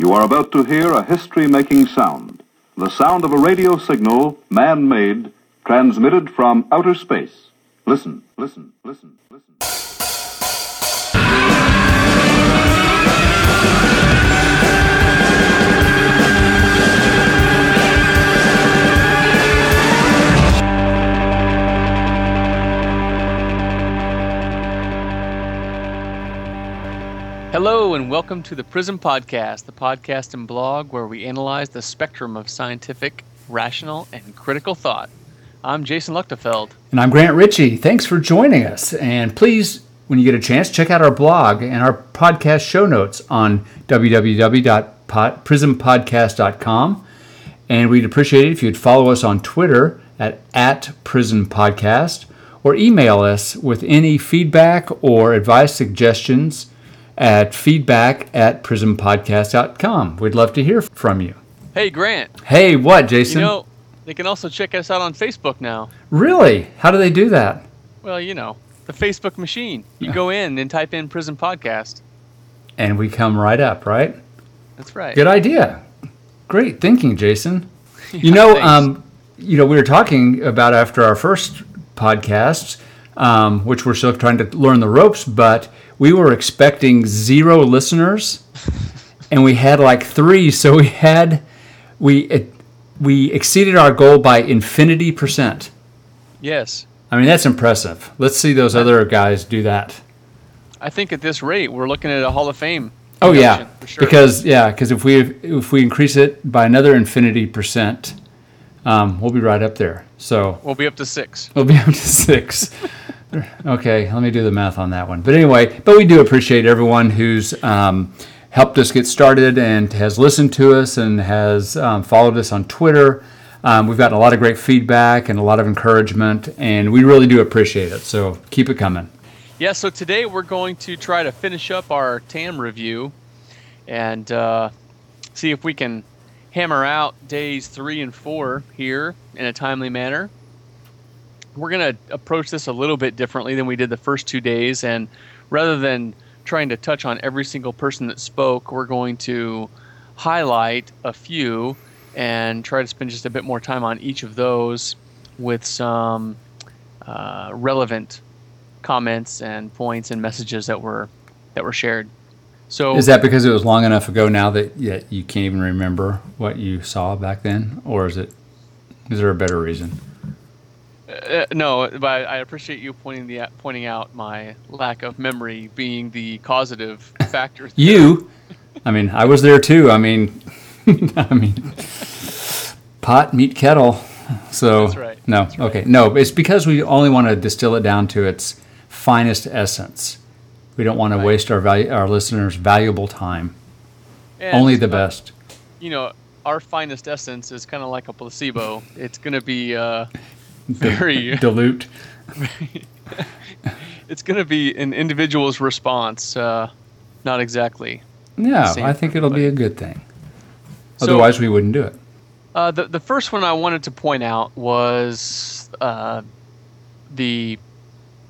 You are about to hear a history making sound the sound of a radio signal, man made, transmitted from outer space. Listen, listen, listen, listen. Hello, and welcome to the Prism Podcast, the podcast and blog where we analyze the spectrum of scientific, rational, and critical thought. I'm Jason Luchtefeld. And I'm Grant Ritchie. Thanks for joining us. And please, when you get a chance, check out our blog and our podcast show notes on www.prismpodcast.com. And we'd appreciate it if you'd follow us on Twitter at, at Prism Podcast or email us with any feedback or advice suggestions at feedback at prismpodcast.com. We'd love to hear from you. Hey, Grant. Hey, what, Jason? You know, they can also check us out on Facebook now. really? How do they do that? Well, you know, the Facebook machine. You go in and type in Prism Podcast. And we come right up, right? That's right. Good idea. Great thinking, Jason. you know, um, you know, we were talking about after our first podcast, um, which we're still trying to learn the ropes, but we were expecting zero listeners, and we had like three. So we had we it, we exceeded our goal by infinity percent. Yes. I mean, that's impressive. Let's see those other guys do that. I think at this rate, we're looking at a Hall of Fame. Oh yeah, sure. because yeah, because if we if we increase it by another infinity percent, um, we'll be right up there. So we'll be up to six. we'll be up to six. okay, let me do the math on that one. But anyway, but we do appreciate everyone who's um, helped us get started and has listened to us and has um, followed us on Twitter. Um, we've gotten a lot of great feedback and a lot of encouragement, and we really do appreciate it. So keep it coming. Yeah, so today we're going to try to finish up our TAM review and uh, see if we can hammer out days three and four here in a timely manner. We're going to approach this a little bit differently than we did the first two days, and rather than trying to touch on every single person that spoke, we're going to highlight a few and try to spend just a bit more time on each of those with some uh, relevant comments and points and messages that were that were shared. So Is that because it was long enough ago now that yeah, you can't even remember what you saw back then, or is it? Is there a better reason? Uh, no, but I appreciate you pointing the pointing out my lack of memory being the causative factor. You, I mean, I was there too. I mean, I mean, pot meet kettle. So That's right. no, right. okay, no. It's because we only want to distill it down to its finest essence. We don't want to Right. waste our value, our listeners' valuable time. And, only the uh, best. You know, our finest essence is kind of like a placebo. It's going to be uh, very. Dilute. it's going to be an individual's response, uh, not exactly. Yeah, I think it'll be a good thing. So- Otherwise, we wouldn't do it. Uh, the the first one I wanted to point out was uh, the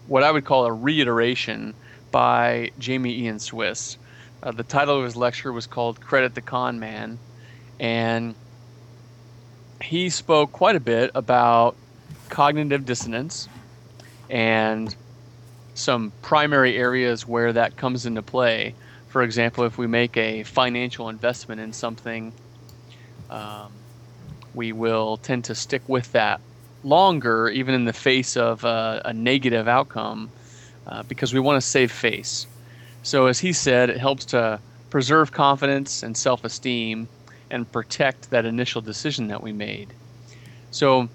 what I would call a reiteration by Jamie Ian Swiss. Uh, the title of his lecture was called "Credit the Con Man," and he spoke quite a bit about cognitive dissonance and some primary areas where that comes into play. For example, if we make a financial investment in something. Um, we will tend to stick with that longer, even in the face of uh, a negative outcome, uh, because we want to save face. So, as he said, it helps to preserve confidence and self esteem and protect that initial decision that we made. So,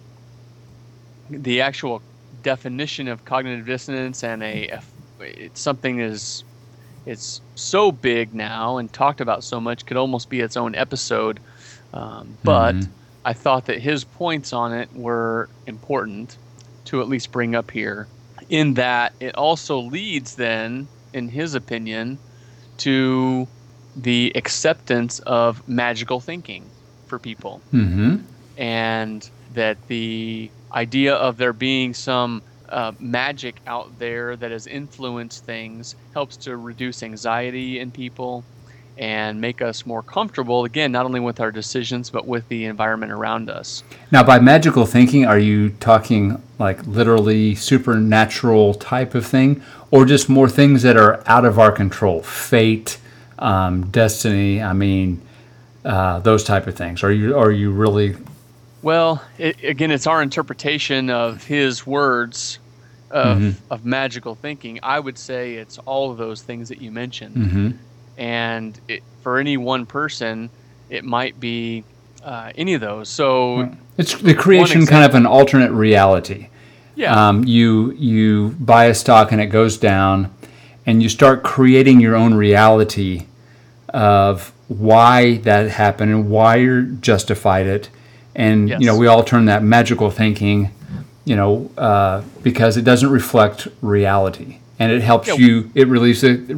the actual definition of cognitive dissonance and a, a it's something is it's so big now and talked about so much could almost be its own episode um, but Mhm. I thought that his points on it were important to at least bring up here, in that it also leads, then, in his opinion, to the acceptance of magical thinking for people. Mm-hmm. And that the idea of there being some uh, magic out there that has influenced things helps to reduce anxiety in people and make us more comfortable, again, not only with our decisions, but with the environment around us. Now, by magical thinking, are you talking like literally supernatural type of thing, or just more things that are out of our control? Fate, um, destiny, I mean, uh, those type of things. Are you, are you really well, it, again, it's our interpretation of his words of, Mm-hmm. of magical thinking. I would say it's all of those things that you mentioned. Mm-hmm. And it, for any one person, it might be uh, any of those. So, It's the creation kind of an alternate reality. yeah. Um, you you buy a stock and it goes down, and you start creating your own reality of why that happened and why you justified it, and you know we all turn that magical thinking, you know, uh, because it doesn't reflect reality, and it helps Yeah. you. It releases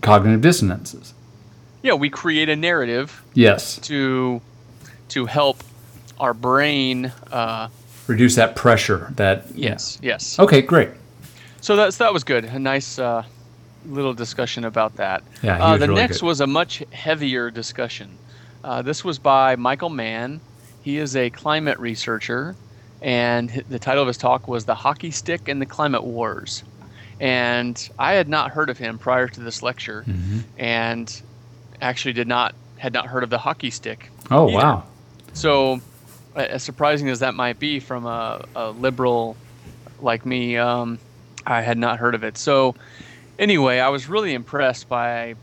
cognitive dissonances. yeah, we create a narrative Yes, to to help our brain. Uh, reduce that pressure. That yes, yes. Okay, great. So that's that was good. A nice uh, little discussion about that. Yeah, uh, the really next good. was a much heavier discussion. Uh, this was by Michael Mann. He is a climate researcher, and the title of his talk was "The Hockey Stick and the Climate Wars." And I had not heard of him prior to this lecture, Mm-hmm. and actually did not had not heard of the hockey stick. Oh either. wow. So, a- as surprising as that might be from a, a liberal like me, um, I had not heard of it. So, anyway, I was really impressed by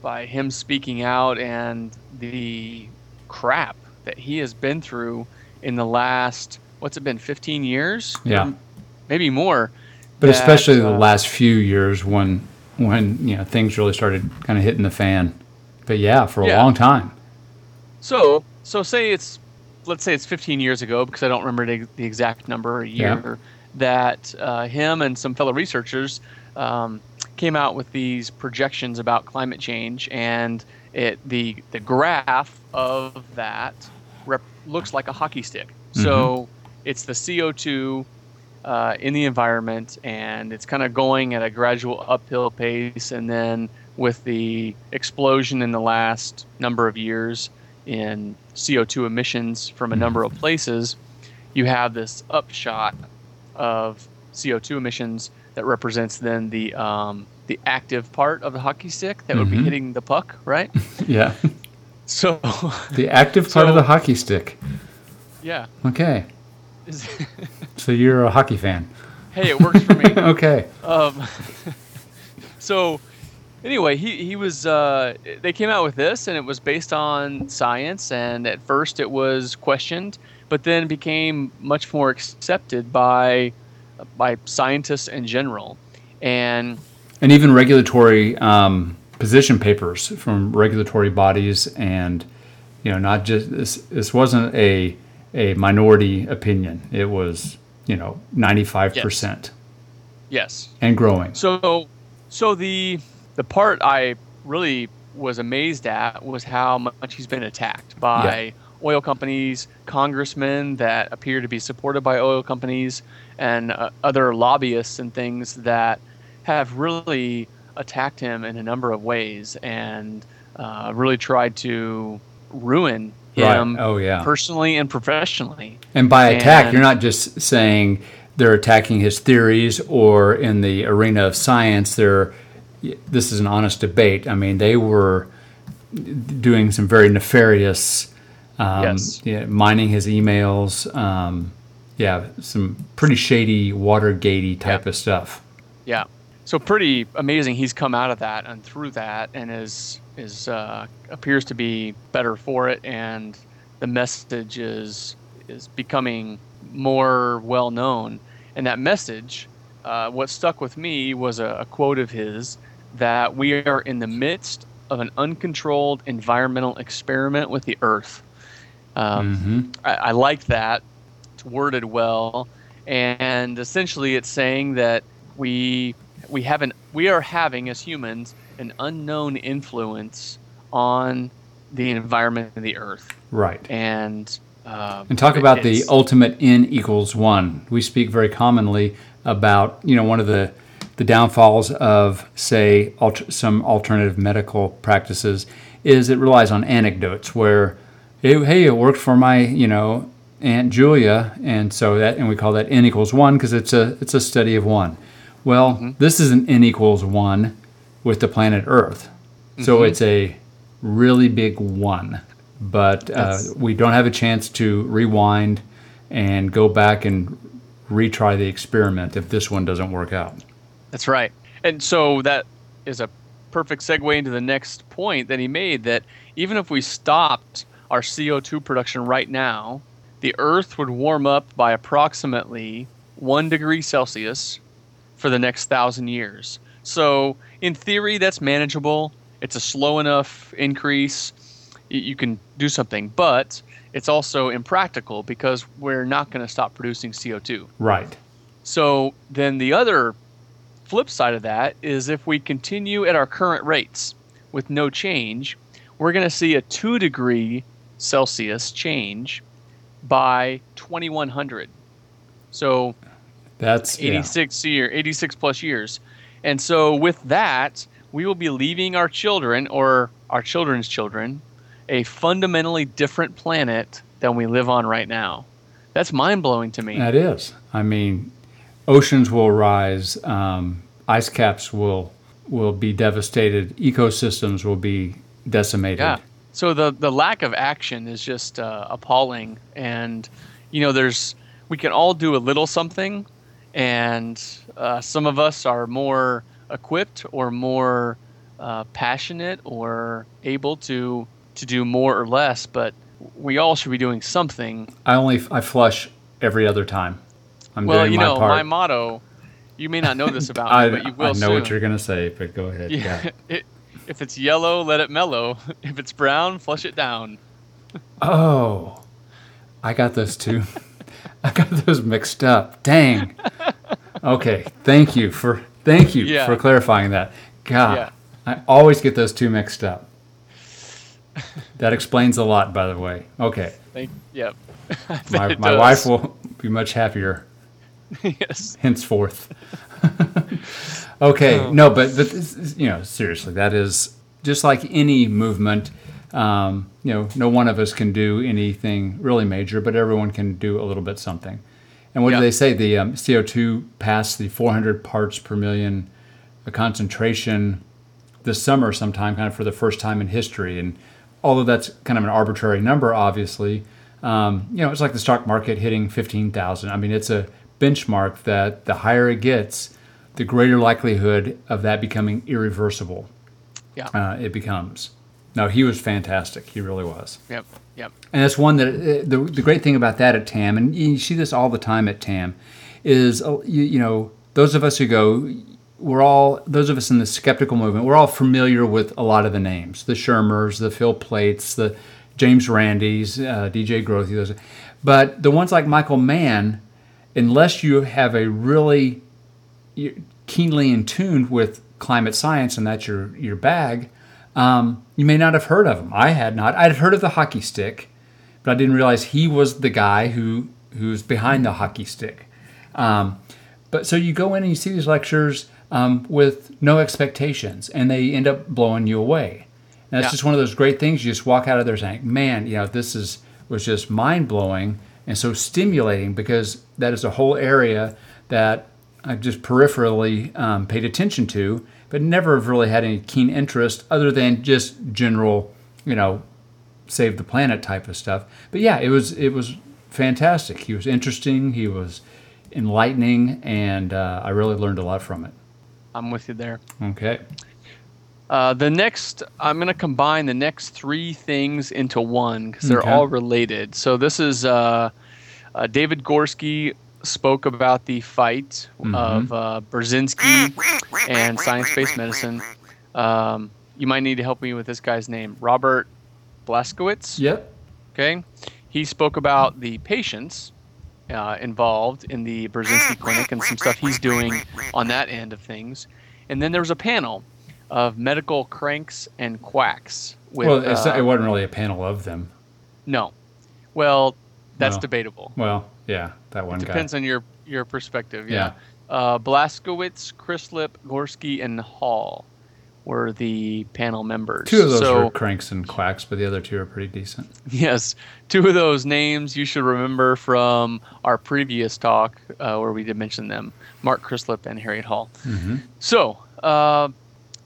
by him speaking out and the crap that he has been through in the last what's it been 15 years Yeah. Maybe more But that, especially the uh, last few years when when you know things really started kind of hitting the fan. But yeah, for a Yeah. long time. So, so say it's, let's say it's 15 years ago, because I don't remember the, exact number, a Yeah. year, that uh, him and some fellow researchers um, came out with these projections about climate change, and it the the graph of that rep- looks like a hockey stick. So it's the CO2 uh, in the environment, and it's kind of going at a gradual uphill pace. And then with the explosion in the last number of years in CO2 emissions from a number of places, you have this upshot of CO2 emissions that represents then the um, the active part of the hockey stick that would be Mhm. hitting the puck, right? Yeah. So, the active part of the hockey stick. yeah. Okay. Is- So you're a hockey fan. hey, it works for me. Okay. Um, so anyway, he, he was uh, they came out with this and it was based on science and at first it was questioned, but then became much more accepted by by scientists in general. And And even regulatory um, position papers from regulatory bodies, and you know, not just this. This wasn't a a minority opinion. It was you know ninety five percent yes, and growing. So, so the the part I really was amazed at was how much he's been attacked by oil companies, congressmen that appear to be supported by oil companies, and uh, other lobbyists and things that have really attacked him in a number of ways and uh, really tried to ruin Right. him Oh yeah. personally and professionally. And by attack, And- you're not just saying they're attacking his theories or in the arena of science. They're this is an honest debate. I mean, they were doing some very nefarious, um, Yes. yeah, mining his emails. Um, yeah, some pretty shady, Watergatey type Yeah. of stuff. Yeah. So pretty amazing. He's come out of that and through that, and is is uh, appears to be better for it, and the message is is becoming more well known. And that message, uh, what stuck with me was a, a quote of his that we are in the midst of an uncontrolled environmental experiment with the Earth. Um, hmm I, I like that. It's worded well, and essentially, it's saying that we we haven't we are having as humans an unknown influence on the environment of the Earth, Right. and uh, And talk about the ultimate n equals one. We speak very commonly about you know one of the the downfalls of say alter, some alternative medical practices is it relies on anecdotes where, hey, hey, it worked for my, you know, Aunt Julia, and so that, and we call that n equals one because it's a it's a study of one. Well, this is an n equals one with the planet Earth, so it's a really big one. But uh, we don't have a chance to rewind and go back and retry the experiment if this one doesn't work out. That's right. And so that is a perfect segue into the next point that he made that even if we stopped our CO2 production right now, the Earth would warm up by approximately one degree Celsius for the next thousand years. So, in theory, that's manageable. It's a slow enough increase. You can do something, but it's also impractical because we're not going to stop producing CO2. Right. So then the other flip side of that is if we continue at our current rates with no change, we're going to see a 2 degree Celsius change by 2100. So That's yeah. 86 year 86 plus years. And so with that, we will be leaving our children or our children's children a fundamentally different planet than we live on right now. That's mind-blowing to me. That is. I mean, oceans will rise, um, ice caps will will be devastated, ecosystems will be decimated. Yeah. So the the lack of action is just uh, appalling, and you know, there's we can all do a little something, and uh, some of us are more equipped or more uh, passionate or able to to do more or less, but we all should be doing something. I only I flush every other time. I'm well, doing you my know, part. my motto. You may not know this about I, me, but you will I know soon. what you're gonna say, but go ahead. Yeah. Yeah. It, if it's yellow, let it mellow. If it's brown, flush it down. Oh, I got those two. I got those mixed up. Dang. Okay. Thank you for thank you Yeah. for clarifying that. God, Yeah. I always get those two mixed up. That explains a lot, by the way. Okay. Thank. Yep. My, my does. wife will be much happier yes. henceforth. okay, Oh. no, but but you know, seriously, that is just like any movement. Um, you know, no one of us can do anything really major, but everyone can do a little bit something. And what Yeah. do they say? The um, CO2 passed the 400 parts per million uh, concentration this summer, sometime, kind of for the first time in history. And although that's kind of an arbitrary number, obviously, um, you know, it's like the stock market hitting 15,000. I mean, it's a benchmark that the higher it gets, the greater likelihood of that becoming irreversible Yeah. uh, it becomes. No, he was fantastic. He really was. Yep. Yep. And that's one that uh, the, the great thing about that at TAM, and you see this all the time at TAM, is uh, you, you know those of us who go, we're all those of us in the skeptical movement. We're all familiar with a lot of the names, the Shermers, the Phil Plaits, the James Randis, uh, DJ Grothe, those. But the ones like Michael Mann, unless you have a really keenly in tune with climate science and that's your your bag, um, you may not have heard of him. I had not. I'd heard of the hockey stick, but I didn't realize he was the guy who who's behind the hockey stick. Um, but so you go in and you see these lectures um, with no expectations, and they end up blowing you away. And that's Yeah. just one of those great things. You just walk out of there saying, "Man, you know, this is was just mind blowing and so stimulating because that is a whole area that I've just peripherally um, paid attention to, but never have really had any keen interest other than just general, you know, save the planet type of stuff. But yeah, it was it was fantastic. He was interesting. He was enlightening, and uh, I really learned a lot from it. I'm with you there. Okay. Uh, the next, I'm going to combine the next three things into one because they're Okay. all related. So this is uh, uh, David Gorski spoke about the fight of uh, Burzynski and science-based medicine. Um, you might need to help me with this guy's name, Robert Blaskiewicz. Yep. Okay, he spoke about the patients uh, involved in the Burzynski clinic and some stuff he's doing on that end of things. And then there was a panel of medical cranks and quacks. With, well, it's, uh, it wasn't really a panel of them. no, well, that's No. debatable. Well, yeah, that one It guy. depends on your your perspective. Yeah. Uh, Blaskiewicz, Crislip, Gorski, and Hall were the panel members. Two of those so, were cranks and quacks, but the other two are pretty decent. Yes, two of those names you should remember from our previous talk uh, where we did mention them Mark Crislip and Harriet Hall. Mm-hmm. So, uh,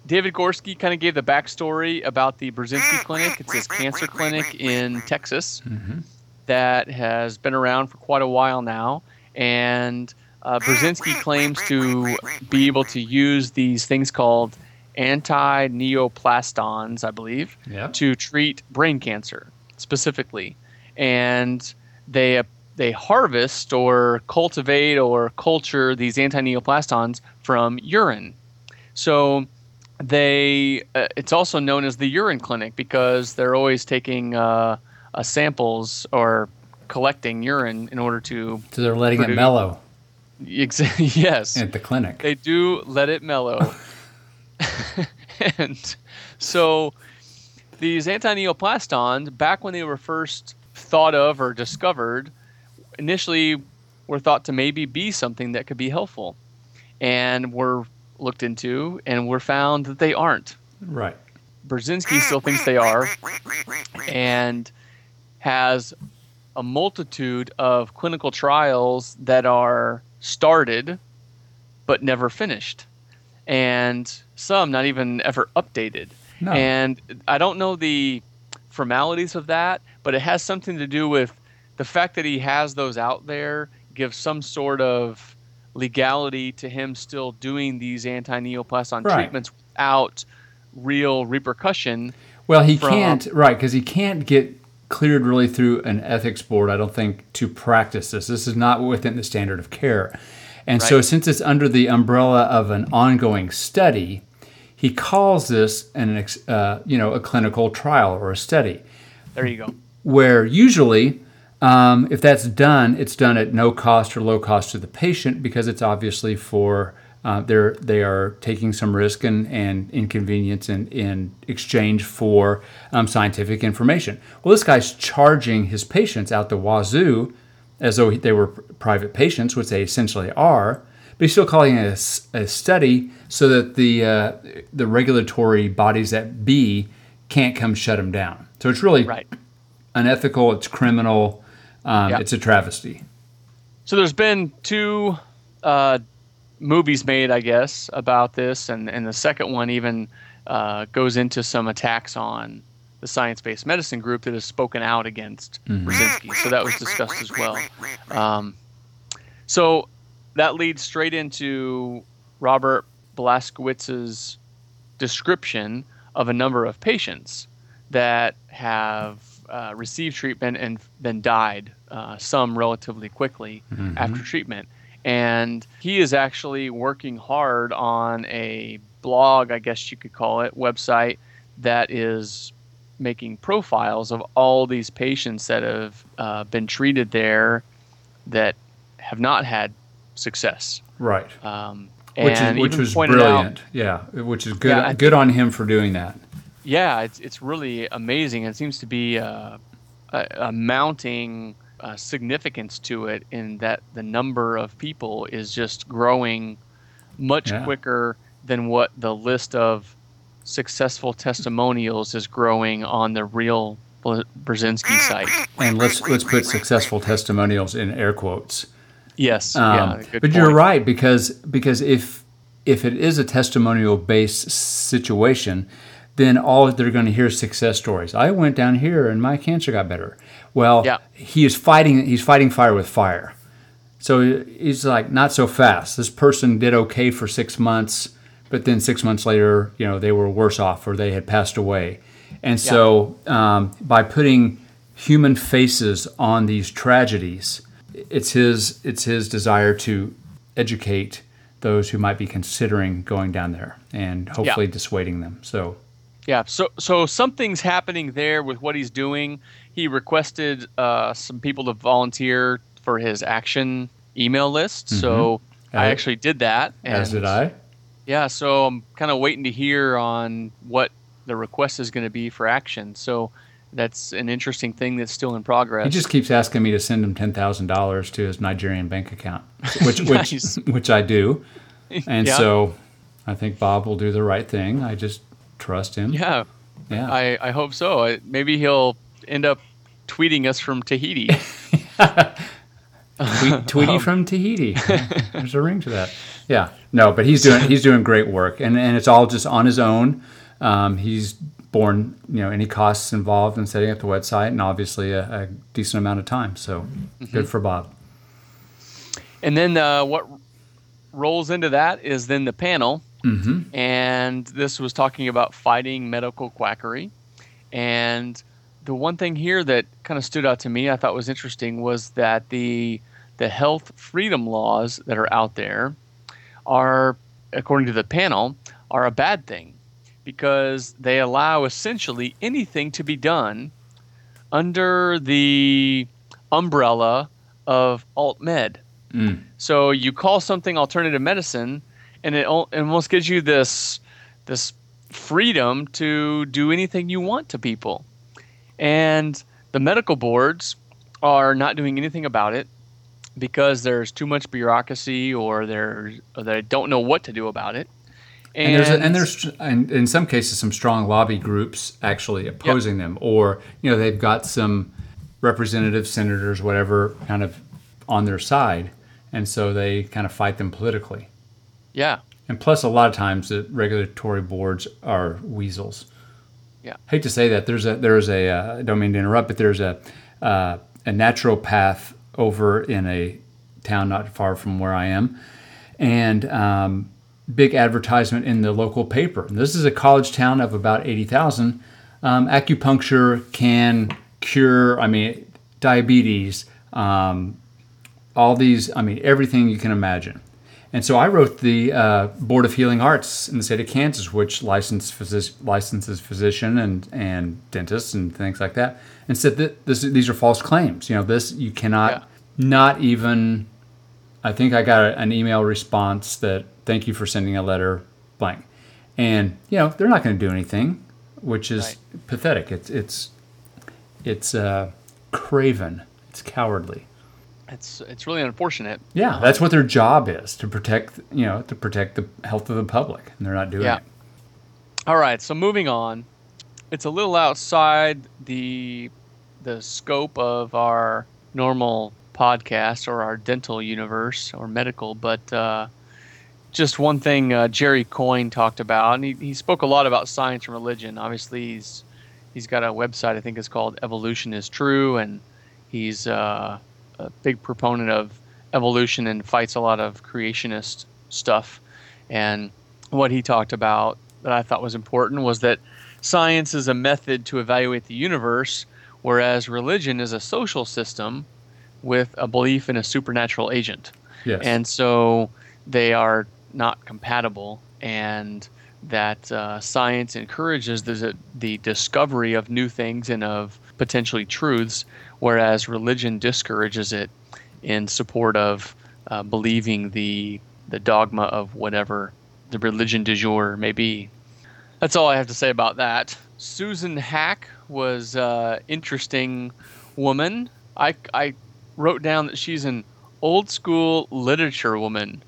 David Gorski kind of gave the backstory about the Burzynski Clinic. It's this cancer clinic in Texas Mm-hmm. That has been around for quite a while now. And uh, Burzynski claims to be able to use these things called anti neoplastons, I believe, Yep. to treat brain cancer specifically. And they they harvest or cultivate or culture these anti neoplastons from urine. So they uh, it's also known as the urine clinic because they're always taking uh, uh, samples or collecting urine in order to So they're letting it mellow ex- yes at the clinic. they do let it mellow. and so these anti-neoplastons, back when they were first thought of or discovered, initially were thought to maybe be something that could be helpful, and were looked into and were found that they aren't. right. Burzynski still thinks they are, and has a multitude of clinical trials that are started but never finished, and some not even ever updated. No. And I don't know the formalities of that, but it has something to do with the fact that he has those out there gives some sort of legality to him still doing these anti-neoplaston Right. treatments without real repercussion. Well, he from- can't, right, because he can't get cleared really through an ethics board, I don't think, to practice this. This is not within the standard of care. And so, since it's under the umbrella of an ongoing study, he calls this an, uh, you know, a clinical trial or a study, There you go. where usually, um, if that's done, it's done at no cost or low cost to the patient because it's obviously for uh, they're they are taking some risk and, and inconvenience in, in exchange for um, scientific information. Well, this guy's charging his patients out the wazoo as though they were private patients, which they essentially are, but he's still calling it a study so that the uh, the regulatory bodies that be can't come shut him down. So it's really Right. unethical. It's criminal. Um, Yeah. It's a travesty. So there's been two uh, movies made, I guess, about this, and, and the second one even uh, goes into some attacks on the science-based medicine group that has spoken out against Burzynski. So that was discussed as well. Um, so that leads straight into Robert Blaskiewicz's description of a number of patients that have uh, received treatment and then died, uh, some relatively quickly after treatment. And he is actually working hard on a blog, I guess you could call it, website that is making profiles of all these patients that have uh, been treated there that have not had success. Right. Um, Which is which was pointed out- brilliant. yeah. Which is good. Yeah, good on him for doing that. yeah, it's it's really amazing. It seems to be uh, a, a mounting uh, significance to it in that the number of people is just growing much Yeah. quicker than what the list of successful testimonials is growing on the real Burzynski site. And let's let's put successful testimonials in air quotes. Yes, Um, yeah, but you're right because because if if it is a testimonial based situation, then all they're going to hear is success stories. I went down here and my cancer got better. Well, Yeah. he is fighting he's fighting fire with fire. So he's like not so fast. This person did okay for 6 months, but then 6 months later, you know, they were worse off or they had passed away. And so um, by putting human faces on these tragedies, it's his it's his desire to educate those who might be considering going down there and hopefully dissuading them. So Yeah, so so something's happening there with what he's doing. He requested uh, some people to volunteer for his action email list. So I Uh, actually did that. as did I. Yeah, so I'm kind of waiting to hear on what the request is going to be for action. So that's an interesting thing that's still in progress. He just keeps asking me to send him ten thousand dollars to his Nigerian bank account, which Nice. which which I do, and Yeah. so I think Bob will do the right thing. I just trust him. Yeah, Yeah. I, I hope so. I, maybe he'll end up tweeting us from Tahiti. Tweet, Tweety from Tahiti. There's a ring to that. Yeah. No, but he's doing he's doing great work, and and it's all just on his own. Um, he's borne you know any costs involved in setting up the website, and obviously a, a decent amount of time. So good for Bob. and then uh, what rolls into that is then the panel. hmm and this was talking about fighting medical quackery. And the one thing here that kind of stood out to me, I thought was interesting, was that the the health freedom laws that are out there are, according to the panel, are a bad thing because they allow essentially anything to be done under the umbrella of alt med. Mm. So you call something alternative medicine, and it it almost gives you this this freedom to do anything you want to people. And the medical boards are not doing anything about it because there's too much bureaucracy or or they don't know what to do about it. And, there's a, and there's and in some cases some strong lobby groups actually opposing them, or you know they've got some representatives, senators, whatever, kind of on their side, and so they kind of fight them politically. yeah, And plus, a lot of times the regulatory boards are weasels. Yeah. Hate to say that. There's a there's a uh, I don't mean to interrupt, but there's a uh, a naturopath over in a town not far from where I am, and um, big advertisement in the local paper. And this is a college town of about eighty thousand. Um, acupuncture can cure. I mean, diabetes. Um, all these. I mean, everything you can imagine. And so I wrote the uh, Board of Healing Arts in the state of Kansas, which license physi- licenses physician and, and dentists and things like that, and said that this, these are false claims. You know, this you cannot, Yeah. not even. I think I got a, an email response that thank you for sending a letter, blank, and you know they're not going to do anything, which is Right. pathetic. It's it's it's uh, craven. It's cowardly. It's it's really unfortunate. Yeah, that's what their job is to protect, you know, to protect the health of the public, and they're not doing Yeah. it. All right, so moving on. It's a little outside the the scope of our normal podcast or our dental universe or medical, but uh, just one thing uh, Jerry Coyne talked about, and he, he spoke a lot about science and religion. Obviously, he's he's got a website I think it's called Evolution is True, and he's uh, a big proponent of evolution and fights a lot of creationist stuff. And what he talked about that I thought was important was that science is a method to evaluate the universe, whereas religion is a social system with a belief in a supernatural agent. Yes. And so they are not compatible, and that uh, science encourages the, the discovery of new things and of potentially truths, whereas religion discourages it in support of uh, believing the, the dogma of whatever the religion du jour may be. That's all I have to say about that. Susan Haack was uh, interesting woman. I, I wrote down that she's an old school literature woman.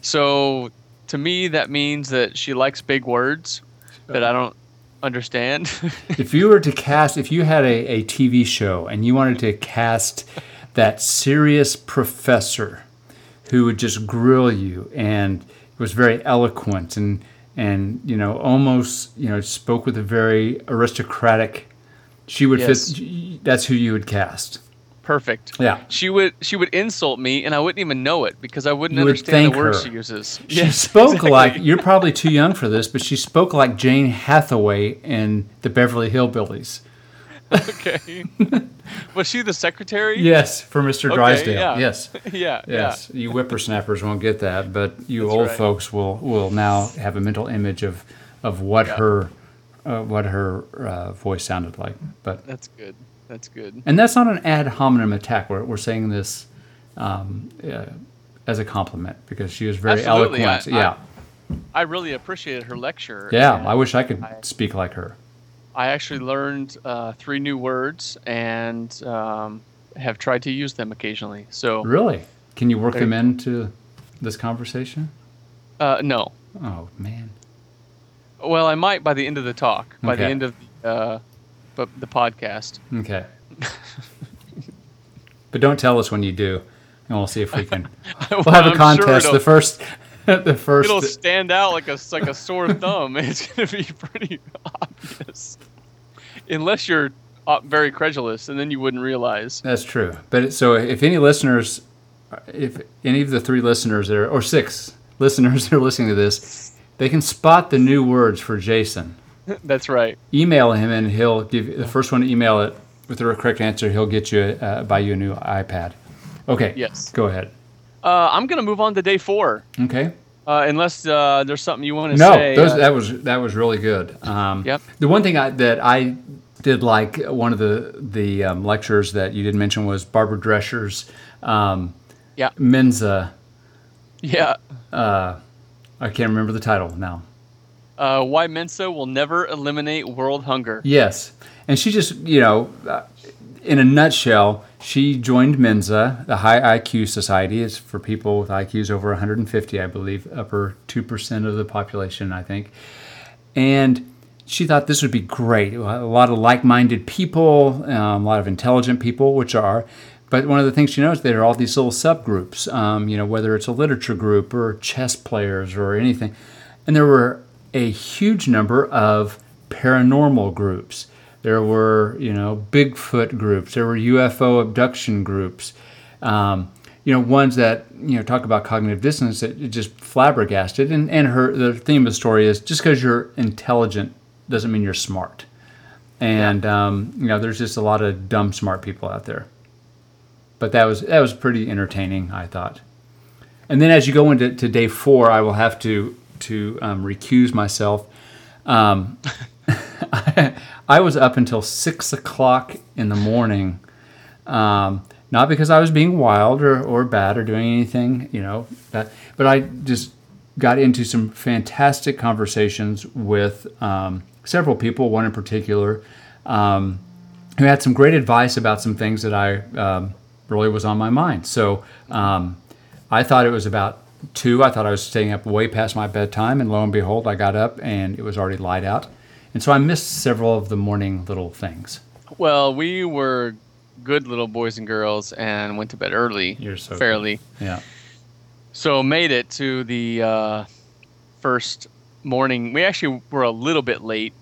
So to me, that means that she likes big words that I don't understand. if you were to cast, if you had a, a TV show and you wanted to cast that serious professor who would just grill you and was very eloquent and and you know almost you know spoke with a very aristocratic, she would Yes. fit. That's who you would cast. Perfect. Yeah. She would she would insult me and I wouldn't even know it because I wouldn't You understand thank the words her. she uses. She spoke like you're probably too young for this, but she spoke like Jane Hathaway in the Beverly Hillbillies. okay. Was she the secretary? Yes, for Mr. Okay, Drysdale. yeah. Yes. yeah. Yes, you whippersnappers won't get that, but you That's old right. folks will will now have a mental image of of what Yeah. her uh, what her uh, voice sounded like. But That's good. That's good. and that's not an ad hominem attack. We're we're saying this um, uh, as a compliment because she was very Absolutely, eloquent. I- yeah, I really appreciated her lecture. yeah. I wish I could I- speak like her. I actually learned uh, three new words and um, have tried to use them occasionally. So Really? Can you work them into this conversation? uh, no, Oh man. Well, I might by the end of the talk, by the end of uh, bu- the podcast. Okay. but don't tell us when you do, and we'll see if we can. We'll have a sure contest. it'll- the first, the first. It'll stand out like a like a sore thumb. It's gonna be pretty obvious, unless you're uh, very credulous, and then you wouldn't realize. That's true. But so if any listeners, if any of the three listeners there, or six listeners that are listening to this, they can spot the new words for Jason. That's right. Email him, and he'll give you the first one to email it with the correct answer. He'll get you uh, buy you a new iPad. Okay. Yes. Go ahead. Uh, I'm gonna move on to day four, Okay. uh, unless uh, there's something you want to No, say. No, uh, that was that was really good. Um, Yep. The one thing I, that I did like one of the the um, lectures that you did mention was Barbara Drescher's um, Yeah. Mensa. yeah. I can't remember the title now. Uh, why Mensa will never eliminate world hunger. Yes, and she just you know, uh, in a nutshell, she joined Mensa, the High IQ Society. It's for people with IQs over 150, I believe, upper two percent of the population, I think. And she thought this would be great. A lot of like-minded people, um, a lot of intelligent people, which are. But one of the things she knows there are all these little subgroups. Um, you know, whether it's a literature group or chess players or anything, and there were a huge number of paranormal groups. There were, you know, Bigfoot groups. There were UFO abduction groups. Um, you know, ones that you know talk about cognitive dissonance that it just flabbergasted. And and her the theme of the story is just because you're intelligent doesn't mean you're smart. And um, you know, there's just a lot of dumb smart people out there. But that was that was pretty entertaining, I thought. And then as you go into to day four, I will have to to um, recuse myself. Um, I, I was up until six o'clock in the morning, um, not because I was being wild or, or bad or doing anything, you know, that, but I just got into some fantastic conversations with um, several people, one in particular, um, who had some great advice about some things that I um, really was on my mind. So I thought it was about two. I thought I was staying up way past my bedtime, and lo and behold, I got up and it was already light out. And so I missed several of the morning little things. Well, we were good little boys and girls and went to bed early. You're so fairly. Yeah. So made it to the uh, first morning. We actually were a little bit late,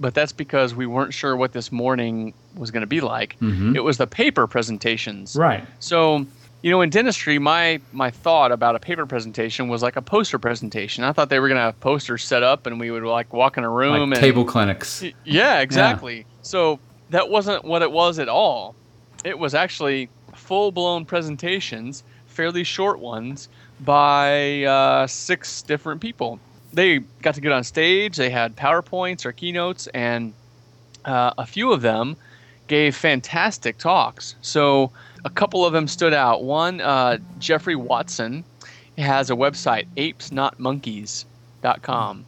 but that's because we weren't sure what this morning was going to be like. Mhm. It was the paper presentations. Right. So, you know, in dentistry, my my thought about a paper presentation was like a poster presentation. I thought they were going to have posters set up and we would like walk in a room Like and table clinics. Yeah, exactly. So that wasn't what it was at all. It was actually full blown presentations, fairly short ones, by uh, six different people. They got to get on stage, they had PowerPoints or keynotes, and uh, a few of them gave fantastic talks. So a couple of them stood out. One, uh, Jeffrey Watson, has a website, apesnotmonkeys.com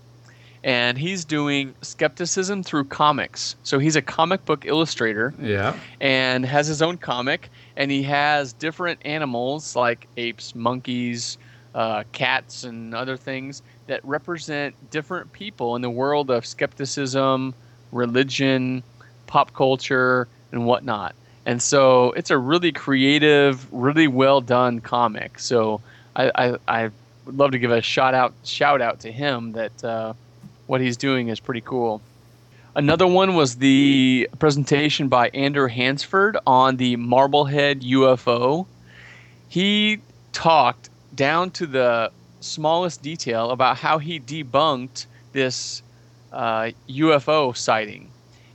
and he's doing skepticism through comics. So he's a comic book illustrator Yeah. and has his own comic, and he has different animals like apes, monkeys, uh, cats, and other things that represent different people in the world of skepticism, religion, pop culture, and whatnot. And so it's a really creative, really well done comic. So I, I, I would love to give a shout out shout out to him that uh, what he's doing is pretty cool. Another one was the presentation by Andrew Hansford on the Marblehead UFO. He talked down to the smallest detail about how he debunked this uh, UFO sighting.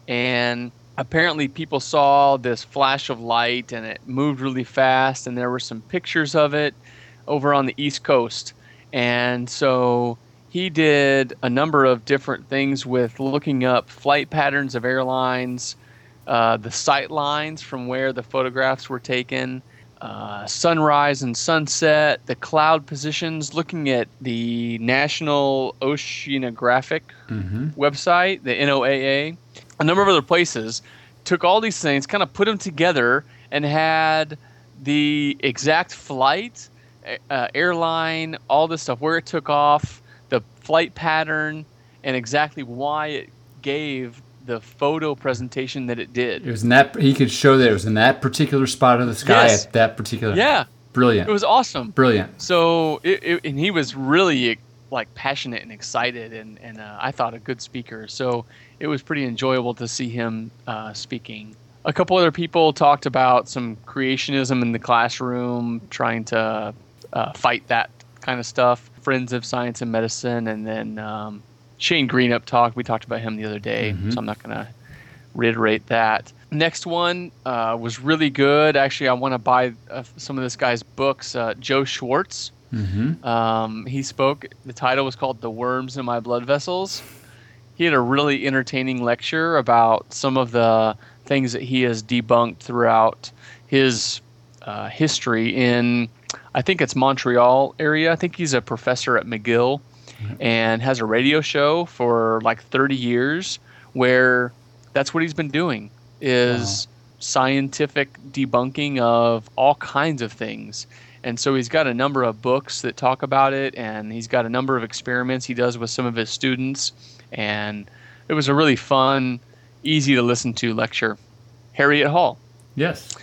And apparently, people saw this flash of light and it moved really fast, and there were some pictures of it over on the East Coast. And so he did a number of different things with looking up flight patterns of airlines, uh, the sight lines from where the photographs were taken, uh, sunrise and sunset, the cloud positions, looking at the National Oceanographic Mm-hmm. website, the NOAA, a number of other places, took all these things, kind of put them together, and had the exact flight, uh, airline, all this stuff, where it took off, the flight pattern and exactly why it gave the photo presentation that it did. It was in that he could show that it was in that particular spot of the sky Yes. at that particular. Yeah, brilliant. it was awesome. brilliant. So, it, it, and he was really like passionate and excited, and and uh, I thought a good speaker. So it was pretty enjoyable to see him uh, speaking. A couple other people talked about some creationism in the classroom, trying to uh, fight that kind of stuff. Friends of Science and Medicine, and then um, Shane Greenup talked. We talked about him the other day, so I'm not going to reiterate that. Next one uh, was really good. Actually, I want to buy uh, some of this guy's books. Uh, Joe Schwarcz. Um, he spoke. The title was called "The Worms in My Blood Vessels." He had a really entertaining lecture about some of the things that he has debunked throughout his uh, history in, I think it's Montreal area. I think he's a professor at McGill and has a radio show for like 30 years where that's what he's been doing is scientific debunking of all kinds of things and so he's got a number of books that talk about it and he's got a number of experiments he does with some of his students and it was a really fun easy to listen to lecture harriet hall Yes.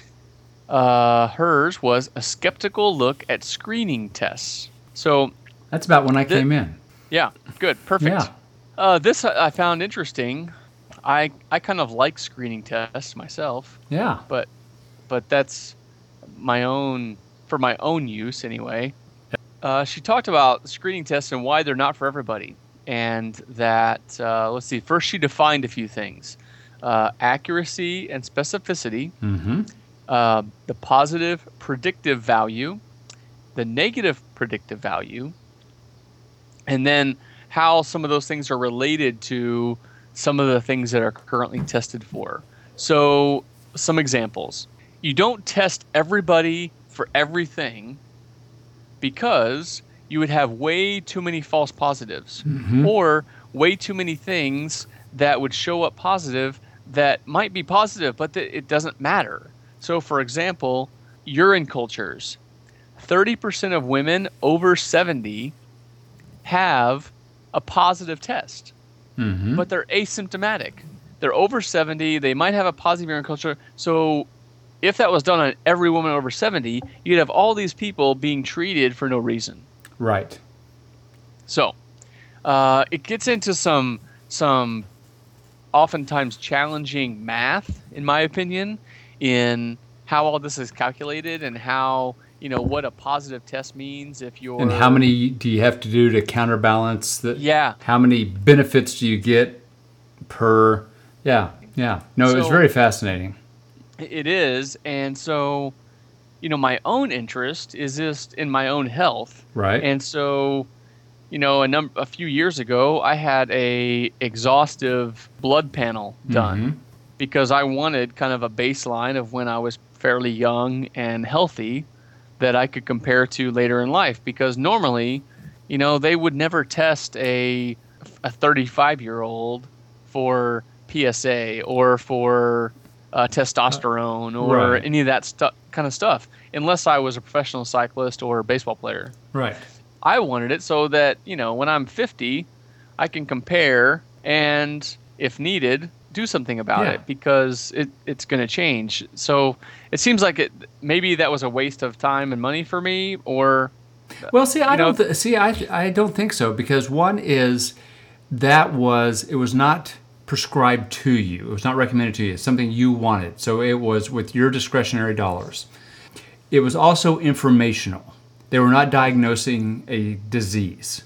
uh, hers was a skeptical look at screening tests so That's about when I came in. yeah, good, perfect. Yeah. Uh, this I I found interesting. I I kind of like screening tests myself, Yeah. but but that's my own for my own use anyway. Uh, she talked about screening tests and why they're not for everybody, and that uh, let's see. First, she defined a few things: uh, accuracy and specificity, Mm-hmm. uh, the positive predictive value, the negative predictive value, and then how some of those things are related to some of the things that are currently tested for. So, some examples. You don't test everybody for everything because you would have way too many false positives or way too many things that would show up positive that might be positive, but that it doesn't matter. So, for example, urine cultures 30% of women over 70 have a positive test, Mm-hmm. but they're asymptomatic. They're over 70, they might have a positive urine culture. So, if that was done on every woman over 70, you'd have all these people being treated for no reason. Right. So, uh, it gets into some some oftentimes challenging math, in my opinion, in how all this is calculated and how you know what a positive test means if you're And how many do you have to do to counterbalance that? yeah How many benefits do you get per? Yeah. Yeah. No, it was very fascinating. It is, and so, you know, my own interest is just in my own health, Right. and so, you know, a number a few years ago, I had a exhaustive blood panel done Mhm. because I wanted kind of a baseline of when I was fairly young and healthy that I could compare to later in life. Because normally, you know, they would never test a a 35 year old for PSA or for uh, testosterone or Right. any of that stu- kind of stuff, unless I was a professional cyclist or a baseball player. Right. I wanted it so that, you know, when I'm 50, I can compare and, if needed, do something about Yeah. it because it, it's going to change. So it seems like it maybe that was a waste of time and money for me, or Well, see, I know- don't th- see. I I don't think so because one is that was it was not prescribed to you. It was not recommended to you. It's something you wanted. So it was with your discretionary dollars. It was also informational. They were not diagnosing a disease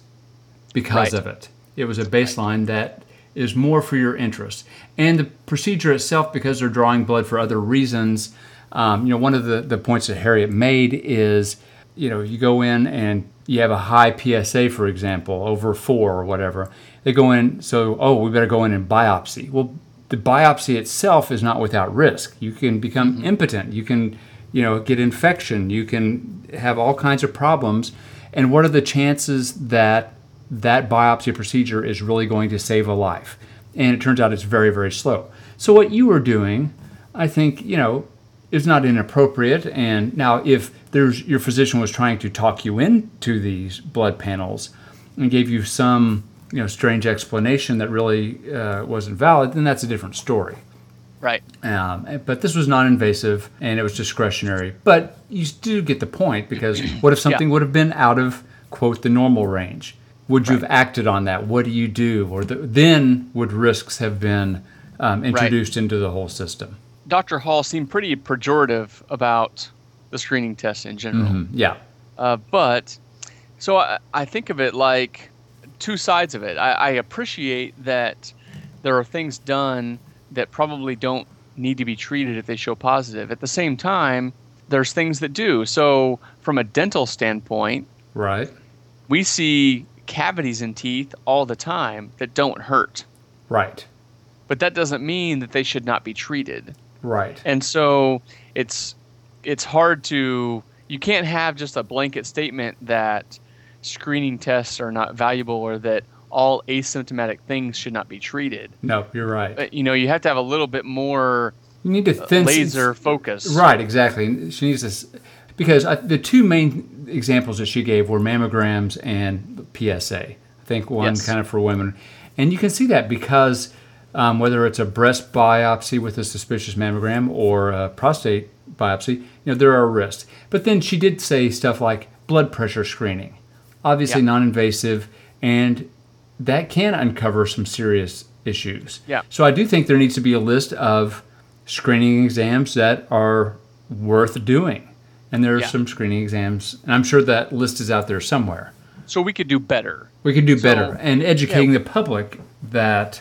because Right. of it. It was a baseline that is more for your interest. And the procedure itself, because they're drawing blood for other reasons, um, you know, one of the, the points that Harriet made is, you know, you go in and you have a high PSA, for example, over four or whatever. They go in, so, oh, we better go in and biopsy. Well, the biopsy itself is not without risk. You can become mm-hmm. impotent. You can, you know, get infection. You can have all kinds of problems. And what are the chances that that biopsy procedure is really going to save a life? And it turns out it's very, very slow. So what you were doing, I think, you know, is not inappropriate. And now, if there's your physician was trying to talk you into these blood panels, and gave you some you know strange explanation that really uh, wasn't valid, then that's a different story. Right. Um, but this was non-invasive and it was discretionary. But you do get the point because what if something Yeah. would have been out of quote the normal range? Would you Right. have acted on that? What do you do? Or the, then would risks have been um, introduced into the whole system? Dr. Hall seemed pretty pejorative about the screening test in general. Mhm. Yeah. Uh, but so I, I think of it like two sides of it. I, I appreciate that there are things done that probably don't need to be treated if they show positive. At the same time, there's things that do. So from a dental standpoint, Right. we see cavities in teeth all the time that don't hurt. Right. But that doesn't mean that they should not be treated. Right. And so it's it's hard to you can't have just a blanket statement that screening tests are not valuable or that all asymptomatic things should not be treated. No, you're right. But, you know, you have to have a little bit more You need to thin laser focus. Right, exactly. She needs this because I, the two main examples that she gave were mammograms and PSA. I think one Yes. kind of for women, and you can see that because um, whether it's a breast biopsy with a suspicious mammogram or a prostate biopsy, you know there are risks. But then she did say stuff like blood pressure screening, obviously Yeah. non-invasive, and that can uncover some serious issues. Yeah. So I do think there needs to be a list of screening exams that are worth doing. And there are Yeah. some screening exams, and I'm sure that list is out there somewhere. So we could do better. We could do So- better and educating the public that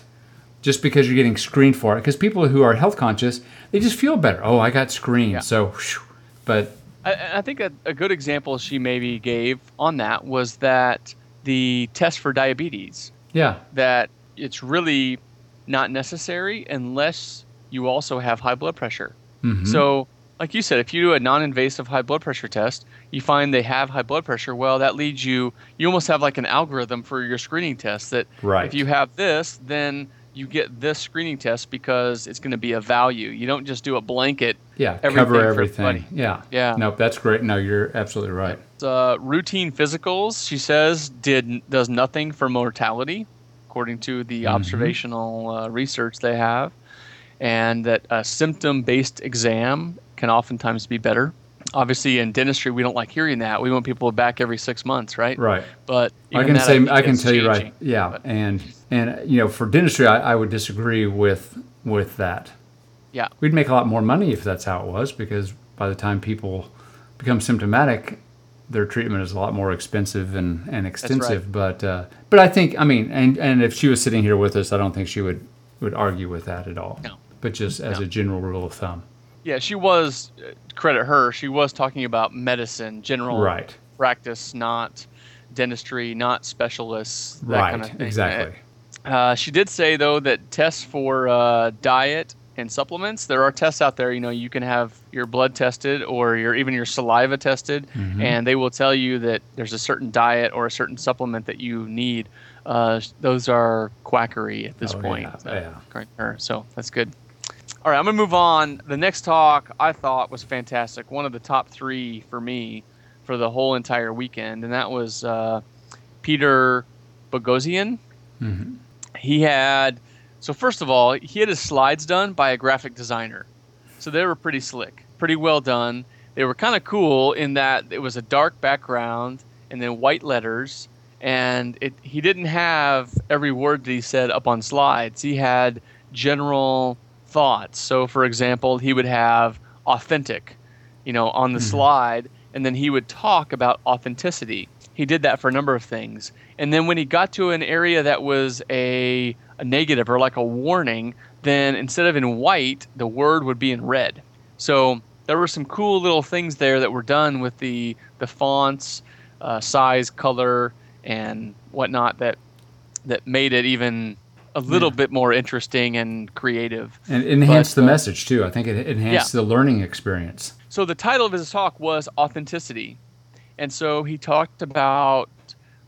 just because you're getting screened for it, because people who are health conscious, they just feel better. Oh, I got screened, Yeah. so. whew. But I, I think a, a good example she maybe gave on that was that the test for diabetes yeah, that it's really not necessary unless you also have high blood pressure. Mhm. So, like you said, if you do a non-invasive high blood pressure test, you find they have high blood pressure. Well, that leads you. You almost have like an algorithm for your screening test. That Right. if you have this, then you get this screening test because it's going to be a value. You don't just do a blanket. yeah, Everything cover everything. Yeah, Yeah. Nope, that's great. No, you're absolutely right. Uh, routine physicals, she says, did does nothing for mortality, according to the observational uh, research they have, and that a symptom-based exam can oftentimes be better. Obviously, in dentistry, we don't like hearing that. We want people back every six months, right? Right. But I can that, say think I can tell you right. Yeah, But- and and you know for dentistry, I, I would disagree with with that. yeah, We'd make a lot more money if that's how it was, because by the time people become symptomatic, their treatment is a lot more expensive and, and extensive. But uh, but I think I mean, and and if she was sitting here with us, I don't think she would would argue with that at all. No. But just as No. a general rule of thumb, yeah. She was uh, credit her. She was talking about medicine, general right, practice, not dentistry, not specialists. That right, kind of thing. exactly. Uh, she did say though that tests for uh, diet and supplements, there are tests out there. You know, you can have your blood tested or your even your saliva tested, Mm-hmm. and they will tell you that there's a certain diet or a certain supplement that you need. Uh, those are quackery at this Oh, point. yeah, uh, yeah. according to her. So that's good. All right, I'm gonna move on. The next talk I thought was fantastic. One of the top three for me for the whole entire weekend, and that was uh, Peter Boghossian Mhm. he had so first of all he had his slides done by a graphic designer so they were pretty slick pretty well done they were kind of cool in that it was a dark background and then white letters and it he didn't have every word that he said up on slides he had general thoughts so for example he would have authentic you know on the slide and then he would talk about authenticity. He did that for a number of things. And then when he got to an area that was a, a negative or like a warning then instead of in white the word would be in red. So there were some cool little things there that were done with the the fonts uh, size color and whatnot that that made it even a little bit more interesting and creative And it enhanced But, the uh, message too. I think it enhanced the learning experience. So the title of his talk was authenticity, and so he talked about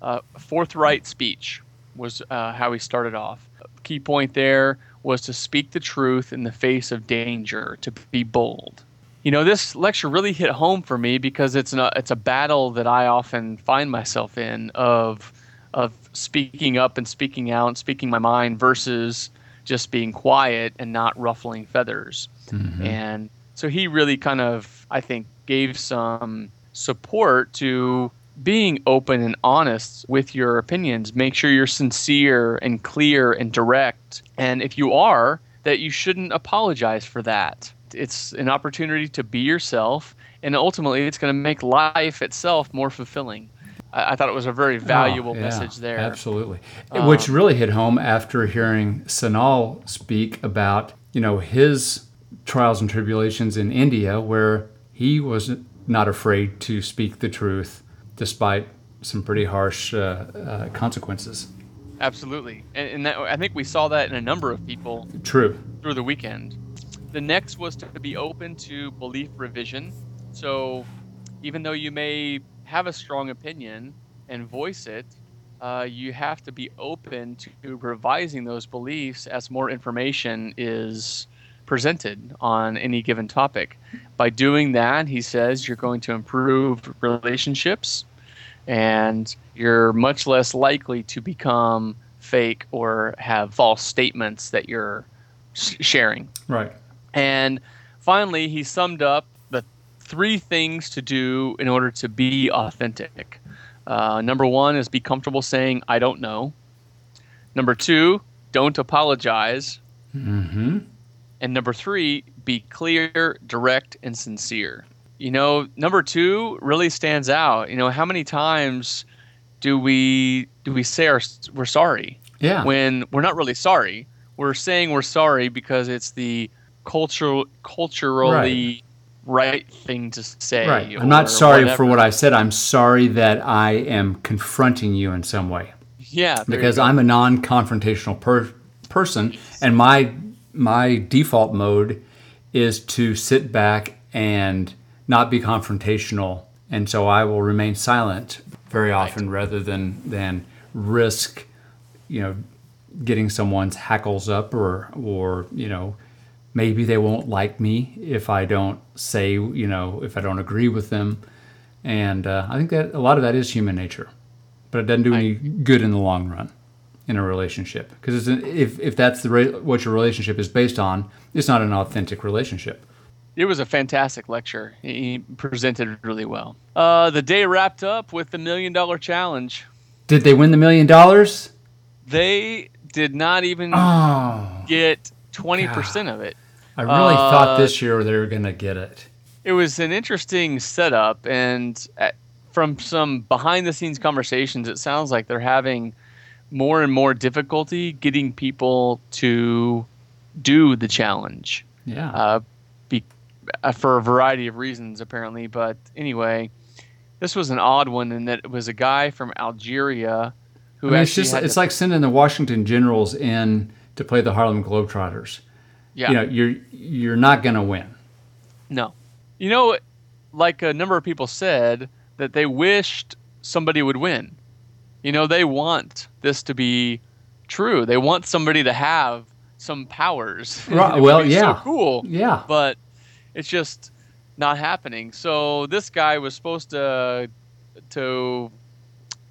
uh, forthright speech was uh, how he started off. Key point there was to speak the truth in the face of danger, to be bold. You know, this lecture really hit home for me because it's a it's a battle that I often find myself in of of speaking up and speaking out and speaking my mind versus just being quiet and not ruffling feathers. Mm-hmm. And so he really kind of, I think, gave some support to being open and honest with your opinions. Make sure you're sincere and clear and direct. And if you are, that you shouldn't apologize for that. It's an opportunity to be yourself, and ultimately, it's going to make life itself more fulfilling. I, I thought it was a very valuable Oh, yeah, message there. Absolutely. Which really hit home after hearing Sanal speak about, you know, his trials and tribulations in India where he was not afraid to speak the truth despite some pretty harsh uh, uh, consequences. Absolutely, and, and that, I think we saw that in a number of people True. through the weekend. The next was to be open to belief revision. So, even though you may have a strong opinion and voice it, uh, you have to be open to revising those beliefs as more information is presented on any given topic. By doing that, he says you're going to improve relationships and you're much less likely to become fake or have false statements that you're sharing. Right. And finally, he summed up three things to do in order to be authentic. Uh, number one is be comfortable saying, I don't know. Number two, don't apologize. Mm-hmm. And number three, be clear, direct, and sincere. You know, number two really stands out. You know, how many times do we do we say our, we're sorry Yeah. when we're not really sorry? We're saying we're sorry because it's the cultural culturally right, thing to say. right. I'm not or sorry for what I said. I'm sorry that I am confronting you in some way. Yeah, because. I'm a non-confrontational per- person, and my my default mode is to sit back and not be confrontational, and so I will remain silent very often rather than than risk, you know, getting someone's hackles up or or you know maybe they won't like me if I don't say you know if I don't agree with them, and uh, I think that a lot of that is human nature but it doesn't do any good in the long run in a relationship because if if that's the re- what your relationship is based on, it's not an authentic relationship. It was a fantastic lecture. He presented it really well. Uh, the day wrapped up with the million dollar challenge. Did they win the million dollars? They did not even Oh, get 20% of it. I really Uh, thought this year they were gonna get it. It was an interesting setup, and at, from some behind the scenes conversations, it sounds like they're having more and more difficulty getting people to do the challenge. Yeah, uh, be, uh, for a variety of reasons, apparently. But anyway, this was an odd one in that it was a guy from Algeria who I mean, it's just had it's to- like sending the Washington Generals in to play the Harlem Globetrotters. Yeah, You know, you're you're not gonna win. no, you know, like a number of people said that they wished somebody would win. You know, they want this to be true. They want somebody to have some powers. Right, well, yeah. so cool. Yeah, but it's just not happening. So this guy was supposed to to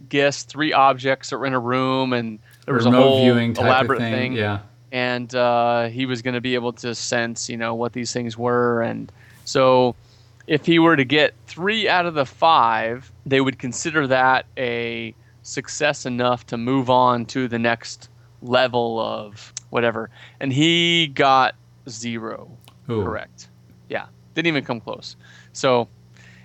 guess three objects that were in a room, and there was a whole viewing type elaborate of thing. Yeah, and uh, he was going to be able to sense, you know, what these things were, and so if he were to get three out of the five, they would consider that a success enough to move on to the next level of whatever. And he got zero. Ooh. Correct. Yeah, didn't even come close. So,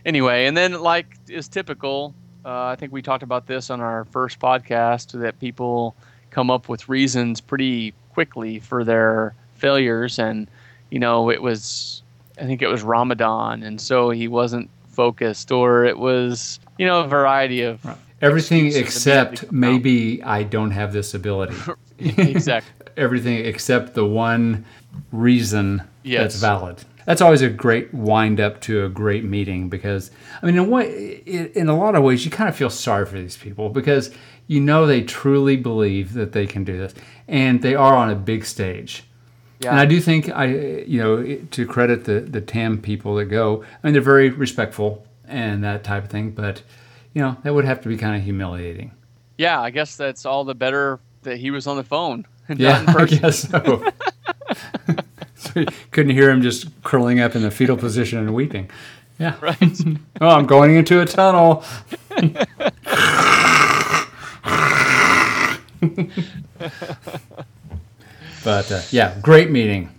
anyway, and then like is typical, uh, I think we talked about this on our first podcast that people come up with reasons pretty quickly for their failures, and you know it was, I think it was Ramadan, and so he wasn't focused, or it was you know a variety of everything except maybe I don't have this ability. exactly. everything except the one reason that's valid. That's always a great wind up to a great meeting because I mean, in what in a lot of ways, you kind of feel sorry for these people because you know they truly believe that they can do this, and they are on a big stage. Yeah. And I do think I, you know, to credit the the TAM people that go, I mean, they're very respectful and that type of thing, but you know, that would have to be kind of humiliating. yeah, I guess that's all the better that he was on the phone. and Yeah, not in I guess so. so you couldn't hear him just curling up in the fetal position and weeping. Yeah. Right. Oh, I'm going into a tunnel. but uh, yeah, great meeting.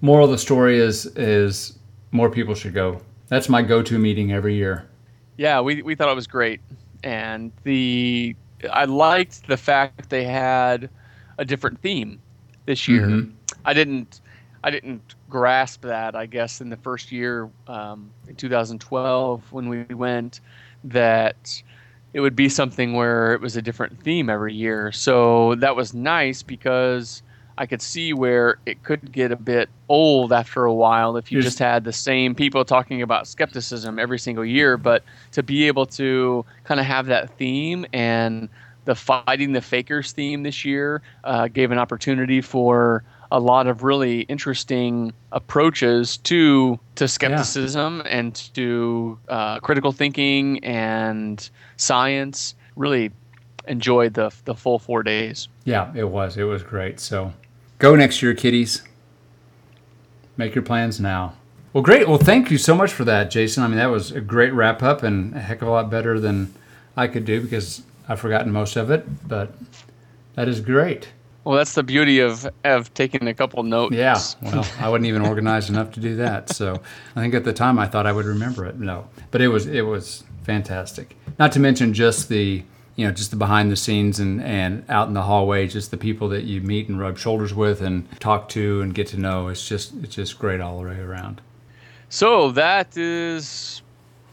Moral of the story is is more people should go. That's my go-to meeting every year. Yeah, we we thought it was great, and the I liked the fact they had a different theme this year. Mhm. I didn't I didn't grasp that. I guess in the first year, um, in 2012, when we went, that it would be something where it was a different theme every year. So that was nice because I could see where it could get a bit old after a while if you just had the same people talking about skepticism every single year. But to be able to kind of have that theme and the fighting the fakers theme this year uh, gave an opportunity for a lot of really interesting approaches to to skepticism and to uh, critical thinking and science. Really enjoyed the the full four days. Yeah, it was. It was great. So go next year, kiddies. Make your plans now. Well, great. Well, thank you so much for that, Jason. I mean, that was a great wrap up and a heck of a lot better than I could do because I've forgotten most of it. But that is great. Well, that's the beauty of of taking a couple notes. Yeah. Well, I wasn't even organized enough to do that. So I think at the time I thought I would remember it. No, but it was it was fantastic. Not to mention just the you know just the behind the scenes and and out in the hallway, just the people that you meet and rub shoulders with and talk to and get to know. It's just it's just great all the way around. So that is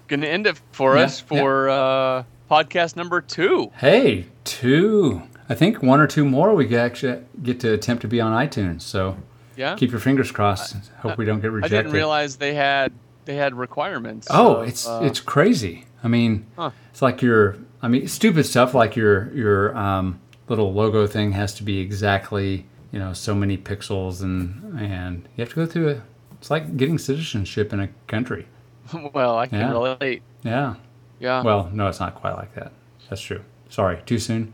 going to end it for Yeah, us for uh, podcast number two. Hey, two. I think one or two more we get actually get to attempt to be on iTunes. So Yeah, keep your fingers crossed. Hope we don't get rejected. I didn't realize they had they had requirements. Oh, of, it's uh, it's crazy. I mean, Huh. it's like your I mean, stupid stuff like your your um, little logo thing has to be exactly you know so many pixels and and you have to go through a. It's like getting citizenship in a country. well, I can Yeah. relate. Yeah. Yeah. Well, no, it's not quite like that. That's true. Sorry, too soon.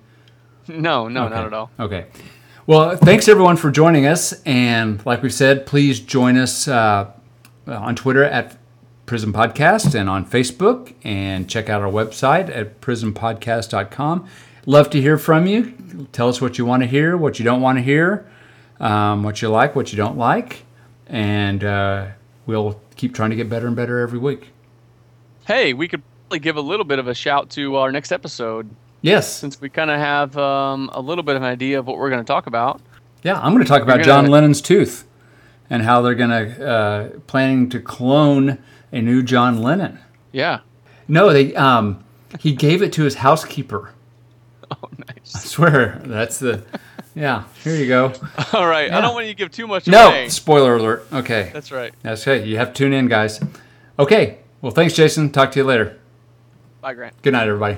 No, no, Okay. not at all. Okay. Well, thanks everyone for joining us. And like we said, please join us uh, on Twitter at Prism Podcast and on Facebook and check out our website at prismpodcast.com. Love to hear from you. Tell us what you want to hear, what you don't want to hear, um, what you like, what you don't like. And uh, we'll keep trying to get better and better every week. Hey, we could probably give a little bit of a shout to our next episode Yes. since we kind of have um, a little bit of an idea of what we're going to talk about. Yeah, I'm going to talk about gonna- John Lennon's tooth and how they're going to uh, planning to clone a new John Lennon. Yeah. No, they um, he gave it to his housekeeper. Oh, I swear, that's the yeah. Here you go. All right. I don't want you to give too much No, away. spoiler alert. Okay, That's right. that's okay. You have to tune in, guys. Okay. Well, thanks, Jason. Talk to you later. Bye, Grant. Good night, everybody.